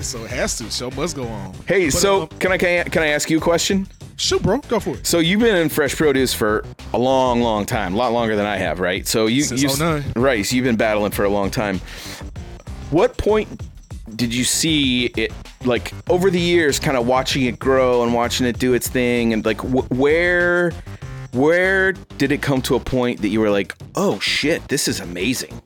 Speaker 1: So it has to. Show must go on.
Speaker 2: Hey,
Speaker 1: But,
Speaker 2: so
Speaker 1: um,
Speaker 2: can I can I, can I ask you a question?
Speaker 1: shoot, bro, go for it.
Speaker 2: So you've been in fresh produce for a long, long time, a lot longer than I have, right? So you,
Speaker 1: Since
Speaker 2: you
Speaker 1: 09.
Speaker 2: right? So you've been battling for a long time. What point did you see it? Like over the years, kind of watching it grow and watching it do its thing, and like wh- where, where did it come to a point that you were like, oh shit, this is amazing?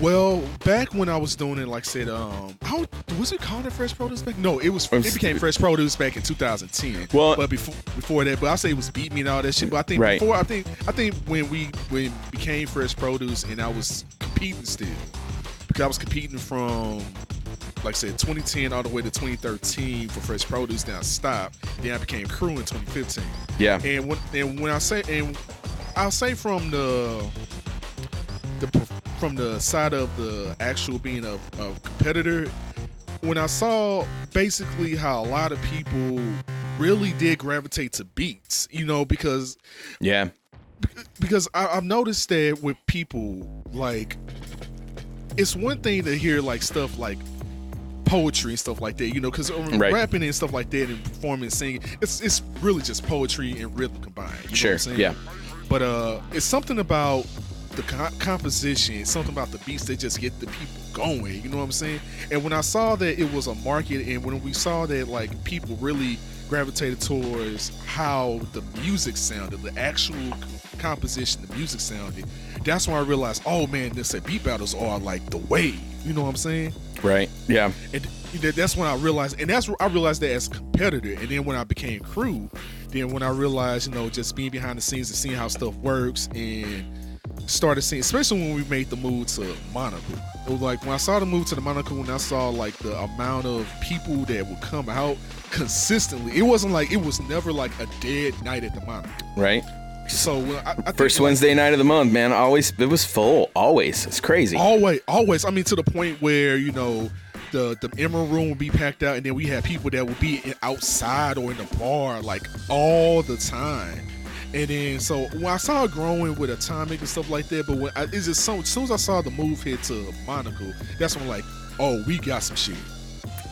Speaker 1: Well, back when I was doing it, like I said, um, how was it called Fresh Produce back? No, it was. It became Fresh Produce back in 2010.
Speaker 2: Well-
Speaker 1: but before before that, but I say it was Beat Me and all that shit. But I think
Speaker 2: Right.
Speaker 1: before, I think I think when we when became Fresh Produce and I was competing still, because I was competing from like I said 2010 all the way to 2013 for Fresh Produce. Then I stopped. Then I became Crew in 2015.
Speaker 2: Yeah,
Speaker 1: And when and when I say and I'll say from the the from the side of the actual being a, a competitor, when I saw basically how a lot of people really did gravitate to beats, you know, because
Speaker 2: yeah,
Speaker 1: because I, I've noticed that with people like it's one thing to hear like stuff like poetry and stuff like that, you know, because
Speaker 2: Right.
Speaker 1: rapping and stuff like that and performing, singing, it's it's really just poetry and rhythm combined. You know what
Speaker 2: Sure,
Speaker 1: I'm saying?
Speaker 2: yeah.
Speaker 1: But uh, it's something about the co- composition, something about the beats that just get the people going. You know what I'm saying? And when I saw that it was a market, and when we saw that like people really gravitated towards how the music sounded, the actual composition, the music sounded, that's when I realized, oh man, this uh, beat battles are like the way. You know what I'm saying?
Speaker 2: right, yeah,
Speaker 1: And that- that's when I realized, and that's where I realized that as a competitor. And then when I became crew, then when I realized, you know, just being behind the scenes and seeing how stuff works and started seeing, especially when we made the move to Monocle. It was like when I saw the move to the Monocle and I saw like the amount of people that would come out consistently. It wasn't like it was never like a dead night at the Monocle.
Speaker 2: right.
Speaker 1: So when I, I think,
Speaker 2: First
Speaker 1: like,
Speaker 2: Wednesday night of the month, man. Always it was full. Always, it's crazy.
Speaker 1: Always, always. I mean, to the point where you know the the Emerald Room would be packed out, and then we had people that would be in, outside or in the bar like all the time. And then so when I saw it growing with Atomic and stuff like that, but when I, it's just so as soon as I saw the move hit to Monocle, that's when I'm like, oh, we got some shit.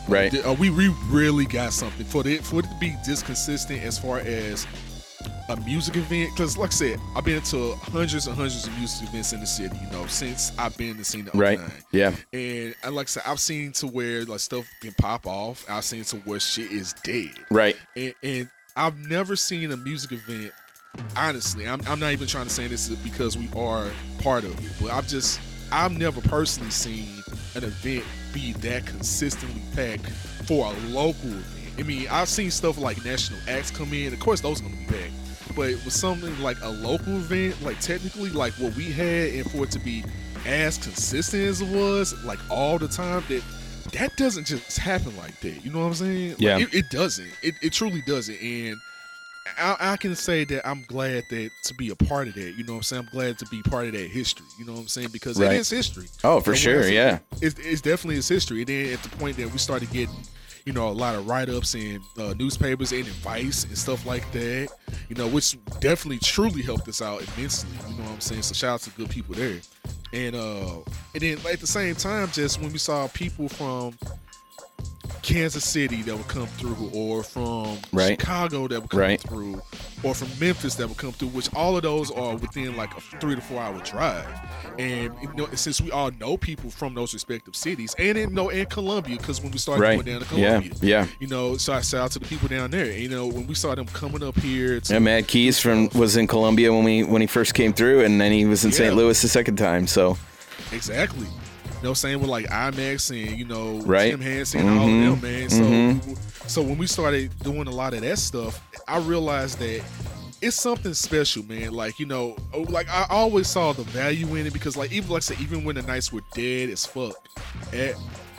Speaker 2: right.
Speaker 1: Uh, we we really got something for it for it to be this consistent as far as a music event. Because like I said, I've been to hundreds and hundreds of music events in the city. You know, since I've been in the scene. Of
Speaker 2: Right.
Speaker 1: 09.
Speaker 2: Yeah.
Speaker 1: And, and like I said, I've seen to where like stuff can pop off. I've seen to where shit is dead.
Speaker 2: Right.
Speaker 1: And, and I've never seen a music event. Honestly, I'm, I'm not even trying to say this because we are part of it, but I've just I've never personally seen an event be that consistently packed for a local event. I mean, I've seen stuff like national acts come in. Of course, those are gonna be packed. But with something like a local event, like technically like what we had, and for it to be as consistent as it was, like all the time, that that doesn't just happen like that. You know what I'm saying? Like,
Speaker 2: Yeah.
Speaker 1: it, it doesn't. It, it truly doesn't. And I, I can say that I'm glad that to be a part of that. You know what I'm saying? I'm glad to be part of that history. You know what I'm saying? Because
Speaker 2: Right.
Speaker 1: it is history.
Speaker 2: Oh, for
Speaker 1: And
Speaker 2: sure. Yeah.
Speaker 1: It's, it's definitely his history. And then at the point that we started getting, you know, a lot of write ups in uh, newspapers and advice and stuff like that. You know, which definitely truly helped us out immensely. You know what I'm saying? So shout out to good people there. And uh, and then at the same time, just when we saw people from Kansas City that would come through, or from
Speaker 2: Right.
Speaker 1: Chicago that would come
Speaker 2: Right.
Speaker 1: through, or from Memphis that would come through, which all of those are within like a three to four hour drive. And you know, since we all know people from those respective cities, and in no in Columbia, because when we started
Speaker 2: Right.
Speaker 1: going down to
Speaker 2: Yeah.
Speaker 1: Columbia,
Speaker 2: Yeah.
Speaker 1: yeah, you know, so I shout out to the people down there. You know, when we saw them coming up here, to,
Speaker 2: Yeah, Mad Keys from was in Columbia when we when he first came through, and then he was in St. Louis the second time. So
Speaker 1: Exactly. Know, same with like IMAX and you know
Speaker 2: Right.
Speaker 1: Tim Hansen and all of them, man. So,
Speaker 2: Mhm.
Speaker 1: so when we started doing a lot of that stuff, I realized that it's something special, man. Like you know, oh, like I always saw the value in it because, like even like I said, even when the nights were dead as fuck at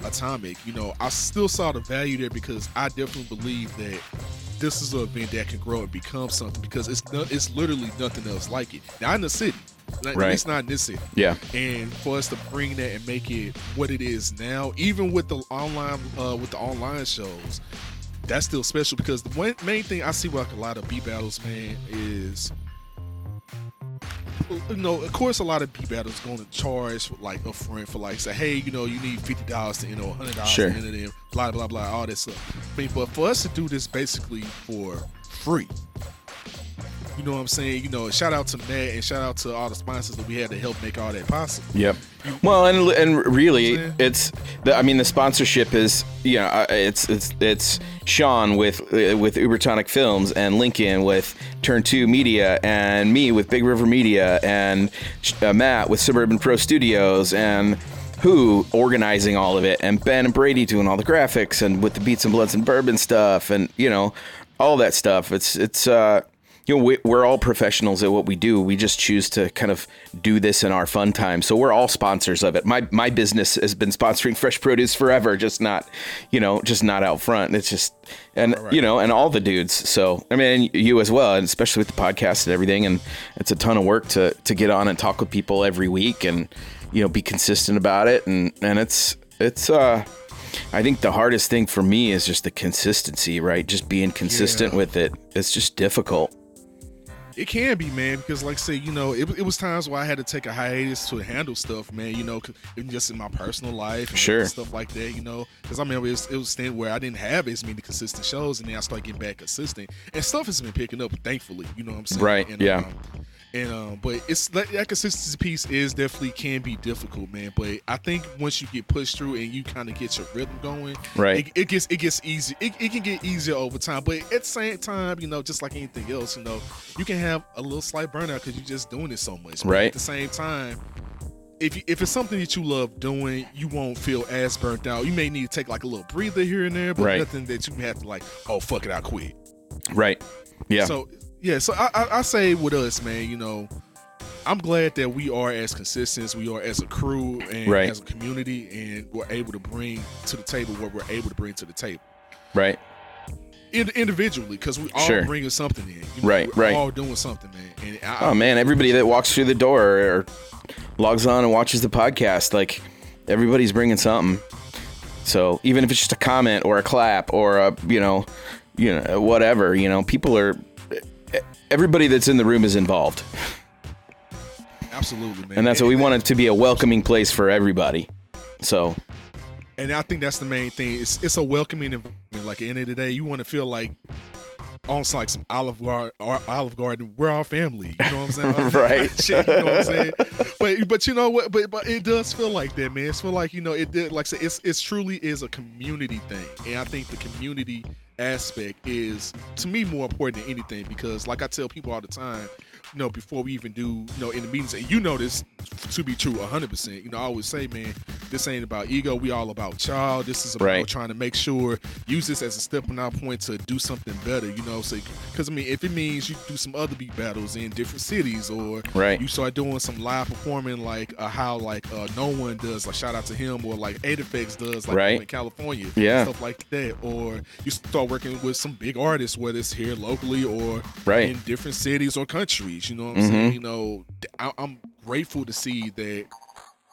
Speaker 1: Atomic, you know, I still saw the value there because I definitely believe that this is an event that can grow and become something because it's not, it's literally nothing else like it. Not in the city, like,
Speaker 2: Right.
Speaker 1: at least not this city
Speaker 2: yeah,
Speaker 1: and for us to bring that and make it what it is now, even with the online uh, with the online shows, that's still special because the one main thing I see with like a lot of beat battles, man, is you know, of course, a lot of beat battles going to charge like a friend for like say, hey, you know, you need fifty dollars to enter, hundred dollars
Speaker 2: Sure.
Speaker 1: to enter them, blah blah blah, all that stuff. I mean, but for us to do this basically for free, you know what I'm saying? You know, shout out to Matt and shout out to all the sponsors that we had to help make all that possible.
Speaker 2: Yep. Well, and and really, it's the. I mean, the sponsorship is you know uh, it's it's it's Sean with uh, with Ubertonic Films and Lincoln with Turn Two Media and me with Big River Media and uh, Matt with Suburban Pro Studios and who organizing all of it and Ben and Brady doing all the graphics and with the Beats and Bloods and Bourbon stuff and you know all that stuff. It's it's uh you know, we, we're all professionals at what we do. We just choose to kind of do this in our fun time. So we're all sponsors of it. My my business has been sponsoring fresh produce forever, just not, you know, just not out front. It's just, and
Speaker 1: right.
Speaker 2: you know, and all the dudes. So I mean, you as well, and especially with the podcast and everything. And it's a ton of work to to get on and talk with people every week, and you know, be consistent about it. And and it's it's uh. I think the hardest thing for me is just the consistency, right? Just being consistent
Speaker 1: Yeah.
Speaker 2: with it. It's just difficult.
Speaker 1: It can be, man, because like I say, you know, it, it was times where I had to take a hiatus to handle stuff, man. You know, even just in my personal life, and
Speaker 2: Sure.
Speaker 1: stuff like that. You know, because I remember it was, it was a stand where I didn't have as many consistent shows, and then I started getting back consistent, and stuff has been picking up, thankfully. You know what I'm saying?
Speaker 2: Right,
Speaker 1: And,
Speaker 2: yeah.
Speaker 1: Um, and um, but it's that, that consistency piece is definitely can be difficult, man. But I think once you get pushed through and you kind of get your rhythm going,
Speaker 2: Right.
Speaker 1: it, it gets it gets easy. It, it can get easier over time, but at the same time, you know, just like anything else, you know, you can have a little slight burnout because you're just doing it so much. But
Speaker 2: Right.
Speaker 1: At the same time, if you, if it's something that you love doing, you won't feel as burnt out. You may need to take like a little breather here and there, but
Speaker 2: Right.
Speaker 1: nothing that you have to like, oh fuck it, I quit.
Speaker 2: Right. Yeah.
Speaker 1: So yeah, so I, I, I say with us, man, you know, I'm glad that we are as consistent as we are as a crew and
Speaker 2: Right.
Speaker 1: as a community, and we're able to bring to the table what we're able to bring to the table
Speaker 2: right.
Speaker 1: in, individually because we all
Speaker 2: Sure.
Speaker 1: bringing something in. You know,
Speaker 2: Right,
Speaker 1: we're
Speaker 2: right.
Speaker 1: All doing something, man. And I,
Speaker 2: Oh man, everybody that walks through the door or logs on and watches the podcast, like everybody's bringing something. So even if it's just a comment or a clap or a you know, you know whatever, you know, people are everybody that's in the room is involved,
Speaker 1: absolutely, man.
Speaker 2: and that's what we want it to be a welcoming place for everybody. So
Speaker 1: And I think that's the main thing. It's it's a welcoming environment. Like at the end of the day, you want to feel like almost like some Olive Garden, Olive Garden. We're all family. You know what I'm saying?
Speaker 2: Right.
Speaker 1: Shit, you know what I'm saying? But but you know what? But but it does feel like that, man. It's feel like you know it did. Like I said, it's it's truly is a community thing, and I think the community aspect is to me more important than anything because like I tell people all the time. You know, before we even do, you know, in the meetings, and you know this to be true 100%. You know, I always say, man, this ain't about ego. We all about y'all. This is about
Speaker 2: Right.
Speaker 1: trying to make sure use this as a stepping out point to do something better. You know, so because I mean, if it means you do some other beat battles in different cities, or
Speaker 2: Right.
Speaker 1: you start doing some live performing like uh, how like uh, no one does, like shout out to him, or like Eight Effects does, like
Speaker 2: Right.
Speaker 1: in California,
Speaker 2: Yeah.
Speaker 1: stuff like that, or you start working with some big artists, whether it's here locally or
Speaker 2: Right.
Speaker 1: in different cities or countries. You know what I'm
Speaker 2: Mhm.
Speaker 1: saying? You know, I, I'm grateful to see that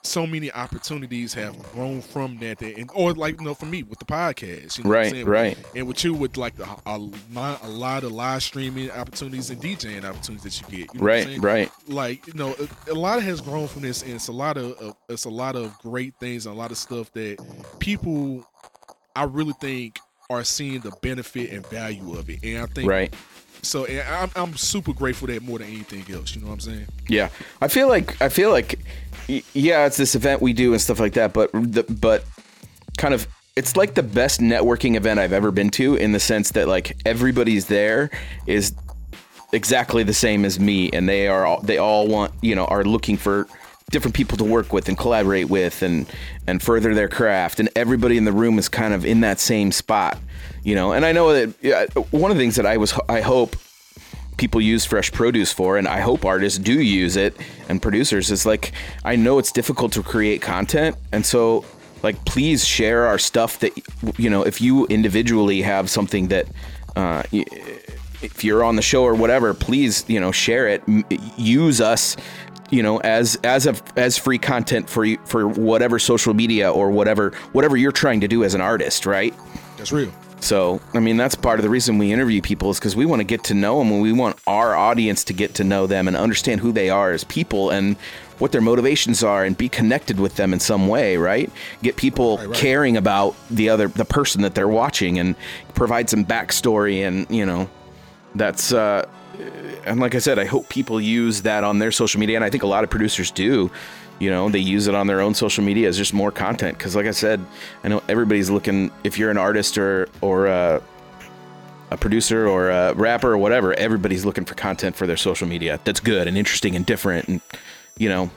Speaker 1: so many opportunities have grown from that, that and, or like you know for me with the podcast you know what I'm
Speaker 2: Right,
Speaker 1: saying?
Speaker 2: right.
Speaker 1: and with you with like the, a, lot, a lot of live streaming opportunities and DJing opportunities that you get you know what I'm
Speaker 2: Right, right.
Speaker 1: like you know a, a lot has grown from this and it's a lot of uh, it's a lot of great things and a lot of stuff that people i really think are seeing the benefit and value of it and i think
Speaker 2: Right.
Speaker 1: So I'm, I'm super grateful that more than anything else you know what i'm saying?
Speaker 2: Yeah, I feel like I feel like yeah, it's this event we do and stuff like that, but the, but kind of it's like the best networking event I've ever been to in the sense that like everybody's there is exactly the same as me and they are all, they all want, you know, are looking for different people to work with and collaborate with and and further their craft and everybody in the room is kind of in that same spot, you know. And I know that one of the things that I was I hope people use fresh produce for and i hope artists do use it and producers is like i know it's difficult to create content and so like please share our stuff that you know if you individually have something that uh, if you're on the show or whatever please you know share it. Use us you know as as a as free content for you for whatever social media or whatever whatever you're trying to do as an artist right?
Speaker 1: That's real
Speaker 2: so, I mean, that's part of the reason we interview people is because we want to get to know them and we want our audience to get to know them and understand who they are as people and what their motivations are and be connected with them in some way, right? Get people
Speaker 1: Right, right.
Speaker 2: caring about the other, the person that they're watching and provide some backstory and, you know, that's, uh, and like I said, I hope people use that on their social media. And I think a lot of producers do. You know, they use it on their own social media as just more content. Because, like I said, I know everybody's looking. If you're an artist or or uh, a producer or a rapper or whatever, everybody's looking for content for their social media that's good and interesting and different. And you know,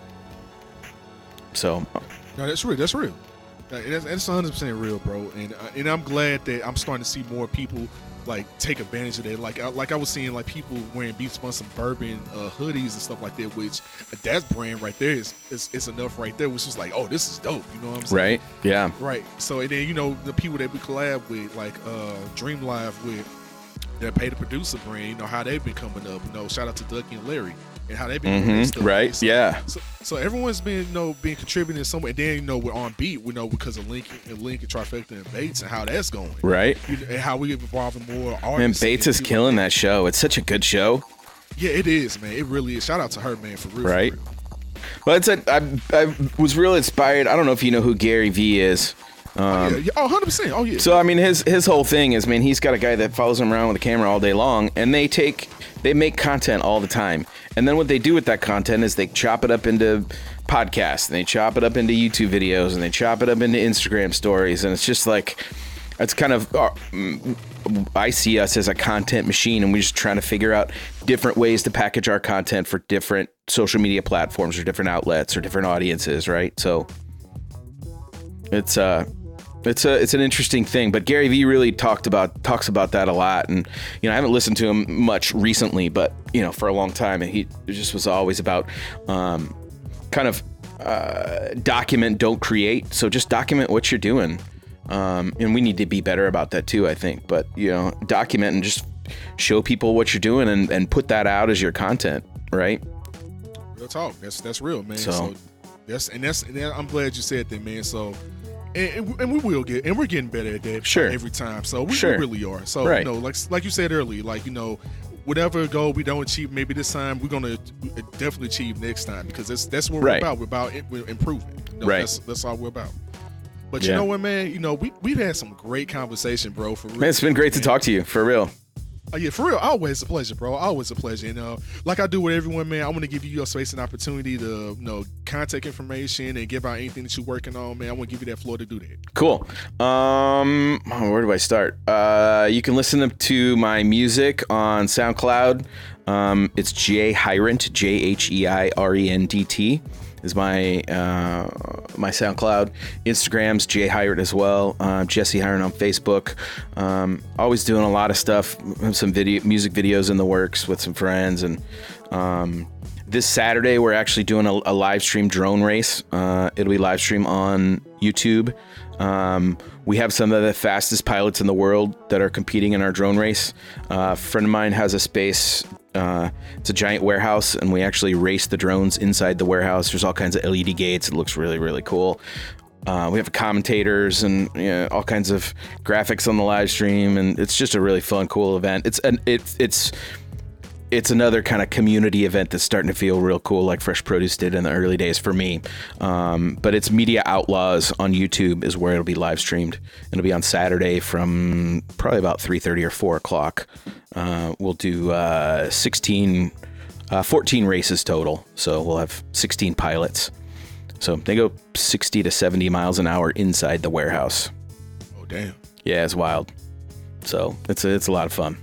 Speaker 2: so
Speaker 1: no that's real that's real that's, that's 100% real bro and uh, and i'm glad that i'm starting to see more people like take advantage of that like I, like i was seeing like people wearing beat some bourbon uh, hoodies and stuff like that which uh, that brand right there is, is is enough right there which is like oh this is dope you know what i'm saying
Speaker 2: right, yeah,
Speaker 1: Right. So and then you know the people that we collab with, like uh Dream Live with that pay the producer brand, you know how they've been coming up. You know, shout out to Ducky and Larry and how they've been doing
Speaker 2: Mhm,
Speaker 1: this stuff.
Speaker 2: right,
Speaker 1: So,
Speaker 2: yeah.
Speaker 1: So, so everyone's been you know been contributing somewhere. And then you know we're on beat. We know because of link and link and Trifecta and Bates and how that's going.
Speaker 2: right.
Speaker 1: You know, and how we involving more
Speaker 2: Man. Bates is killing that show. It's such a good show.
Speaker 1: Yeah, it is, man. It really is. Shout out to her, man, for real. for
Speaker 2: Right.
Speaker 1: real.
Speaker 2: Well, it's a, I, I was real inspired. I don't know if you know who Gary Vee is.
Speaker 1: Yeah, yeah. Oh, 100 percent. Oh yeah.
Speaker 2: So I mean, his his whole thing is, man, he's got a guy that follows him around with a camera all day long, and they take they make content all the time, and then what they do with that content is they chop it up into podcasts, and they chop it up into YouTube videos, and they chop it up into Instagram stories, and it's just like it's kind of uh, mm, I see us as a content machine, and we're just trying to figure out different ways to package our content for different social media platforms or different outlets or different audiences, right? So it's uh it's a it's an interesting thing but gary vee really talked about talks about that a lot and you know i haven't listened to him much recently but you know for a long time and he just was always about um, kind of uh, document don't create so just document what you're doing um, and we need to be better about that too i think but you know document and just show people what you're doing and, and put that out as your content right
Speaker 1: Real talk. That's that's real, man. So,
Speaker 2: So-
Speaker 1: that's and that's and that, I'm glad you said that, man. So. And, and, and we will get, and we're getting better at that
Speaker 2: Sure.
Speaker 1: every time. So we,
Speaker 2: Sure.
Speaker 1: we really are. So
Speaker 2: Right.
Speaker 1: you know, like like you said earlier, like you know, whatever goal we don't achieve, maybe this time we're gonna uh, definitely achieve next time because that's that's what
Speaker 2: Right.
Speaker 1: we're about. We're about we're improving. You know,
Speaker 2: Right.
Speaker 1: That's that's all we're about. But you
Speaker 2: Yeah.
Speaker 1: know what, man? You know, we we've had some great conversation, bro. For real.
Speaker 2: man it's been great to talk to you for real
Speaker 1: Oh, yeah, for real. Always a pleasure, bro. Always a pleasure. You know, like I do with everyone, man. I want to give you your space and opportunity to, you know, contact information and give out anything that you're working on, man. I want to give you that floor to do that.
Speaker 2: Cool. Um, where do I start? Uh, you can listen to my music on SoundCloud. Um, it's J Heirendt, J H E I R E N D T, is my uh, my SoundCloud. Instagram's J Heirendt as well. Uh, Jesse Heirendt on Facebook. Um, always doing a lot of stuff. Some video music videos in the works with some friends and. Um, this Saturday, we're actually doing a, a live stream drone race. Uh, it'll be live stream on YouTube. Um, we have some of the fastest pilots in the world that are competing in our drone race. Uh, a friend of mine has a space Uh, it's a giant warehouse, and we actually race the drones inside the warehouse. There's all kinds of LED gates. It looks really, really cool. Uh, we have commentators and you know, all kinds of graphics on the live stream, and it's just a really fun, cool event. It's an it's it's it's another kind of community event that's starting to feel real cool, like Fresh Produce did in the early days for me. Um, but it's Media Outlaws on YouTube is where it'll be live streamed. It'll be on Saturday from probably about three thirty or four o'clock. Uh, we'll do uh, 16, uh, 14 races total, so we'll have sixteen pilots. So they go sixty to seventy miles an hour inside the warehouse.
Speaker 1: Oh damn.
Speaker 2: Yeah, it's wild. So it's a, it's a lot of fun.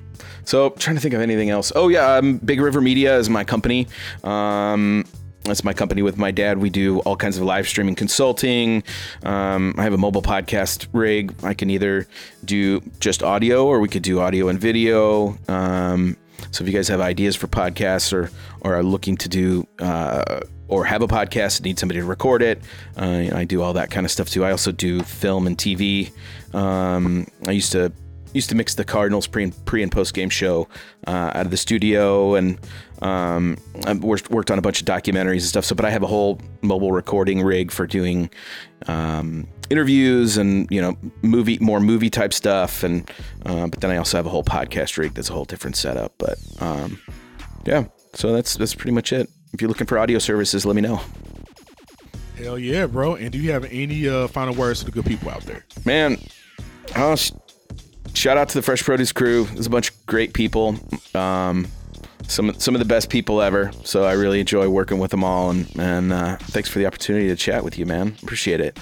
Speaker 2: So trying to think of anything else. Oh yeah, um, Big River Media is my company. Um, that's my company with my dad. We do all kinds of live streaming consulting. Um, I have a mobile podcast rig. I can either do just audio or we could do audio and video. Um, so if you guys have ideas for podcasts or or are looking to do uh, or have a podcast need somebody to record it, uh, I do all that kind of stuff too. I also do film and TV. Um, I used to used to mix the Cardinals pre and, pre and post game show uh, out of the studio, and um, I worked, worked on a bunch of documentaries and stuff. So, but I have a whole mobile recording rig for doing um, interviews and you know movie more movie type stuff, and uh, but then I also have a whole podcast rig that's a whole different setup. But um, yeah, so that's that's pretty much it. If you're looking for audio services, let me know.
Speaker 1: Hell yeah, bro. And do you have any uh, final words to the good people out there?
Speaker 2: Man, oh, shout out to the Fresh Produce crew. There's a bunch of great people. Um, some some of the best people ever. So I really enjoy working with them all, and and uh, thanks for the opportunity to chat with you, man. Appreciate it.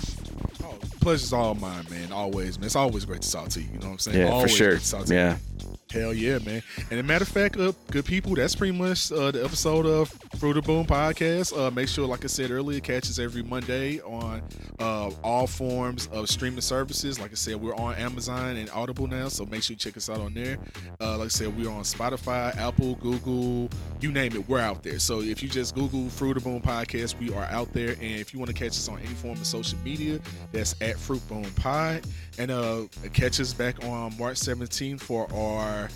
Speaker 1: Oh, pleasure's all mine, man. Always, man. It's always great to talk to you. You know what I'm saying?
Speaker 2: Yeah,
Speaker 1: always
Speaker 2: for sure.
Speaker 1: great to talk to you. Hell yeah, man. And a matter of fact, uh, good people, that's pretty much uh, the episode of Fruit of Boom podcast. Uh, make sure, like I said earlier, catch us every Monday on uh, all forms of streaming services. Like I said, we're on Amazon and Audible now, so make sure you check us out on there. Uh, like I said, we're on Spotify, Apple, Google, you name it, we're out there. So if you just Google Fruit of Boom podcast, we are out there. And if you want to catch us on any form of social media, that's at Fruit Boom Pod. And uh, catch us back on March 17th for our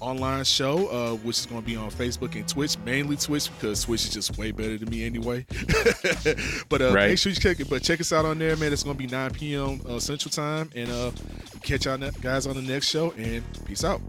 Speaker 1: online show, uh, which is going to be on Facebook and Twitch, mainly Twitch because Twitch is just way better than me anyway. but uh,
Speaker 2: Right.
Speaker 1: make sure you check it. But check us out on there, man. It's going to be 9 p.m. Uh, Central Time, and uh, catch y'all guys on the next show. And peace out.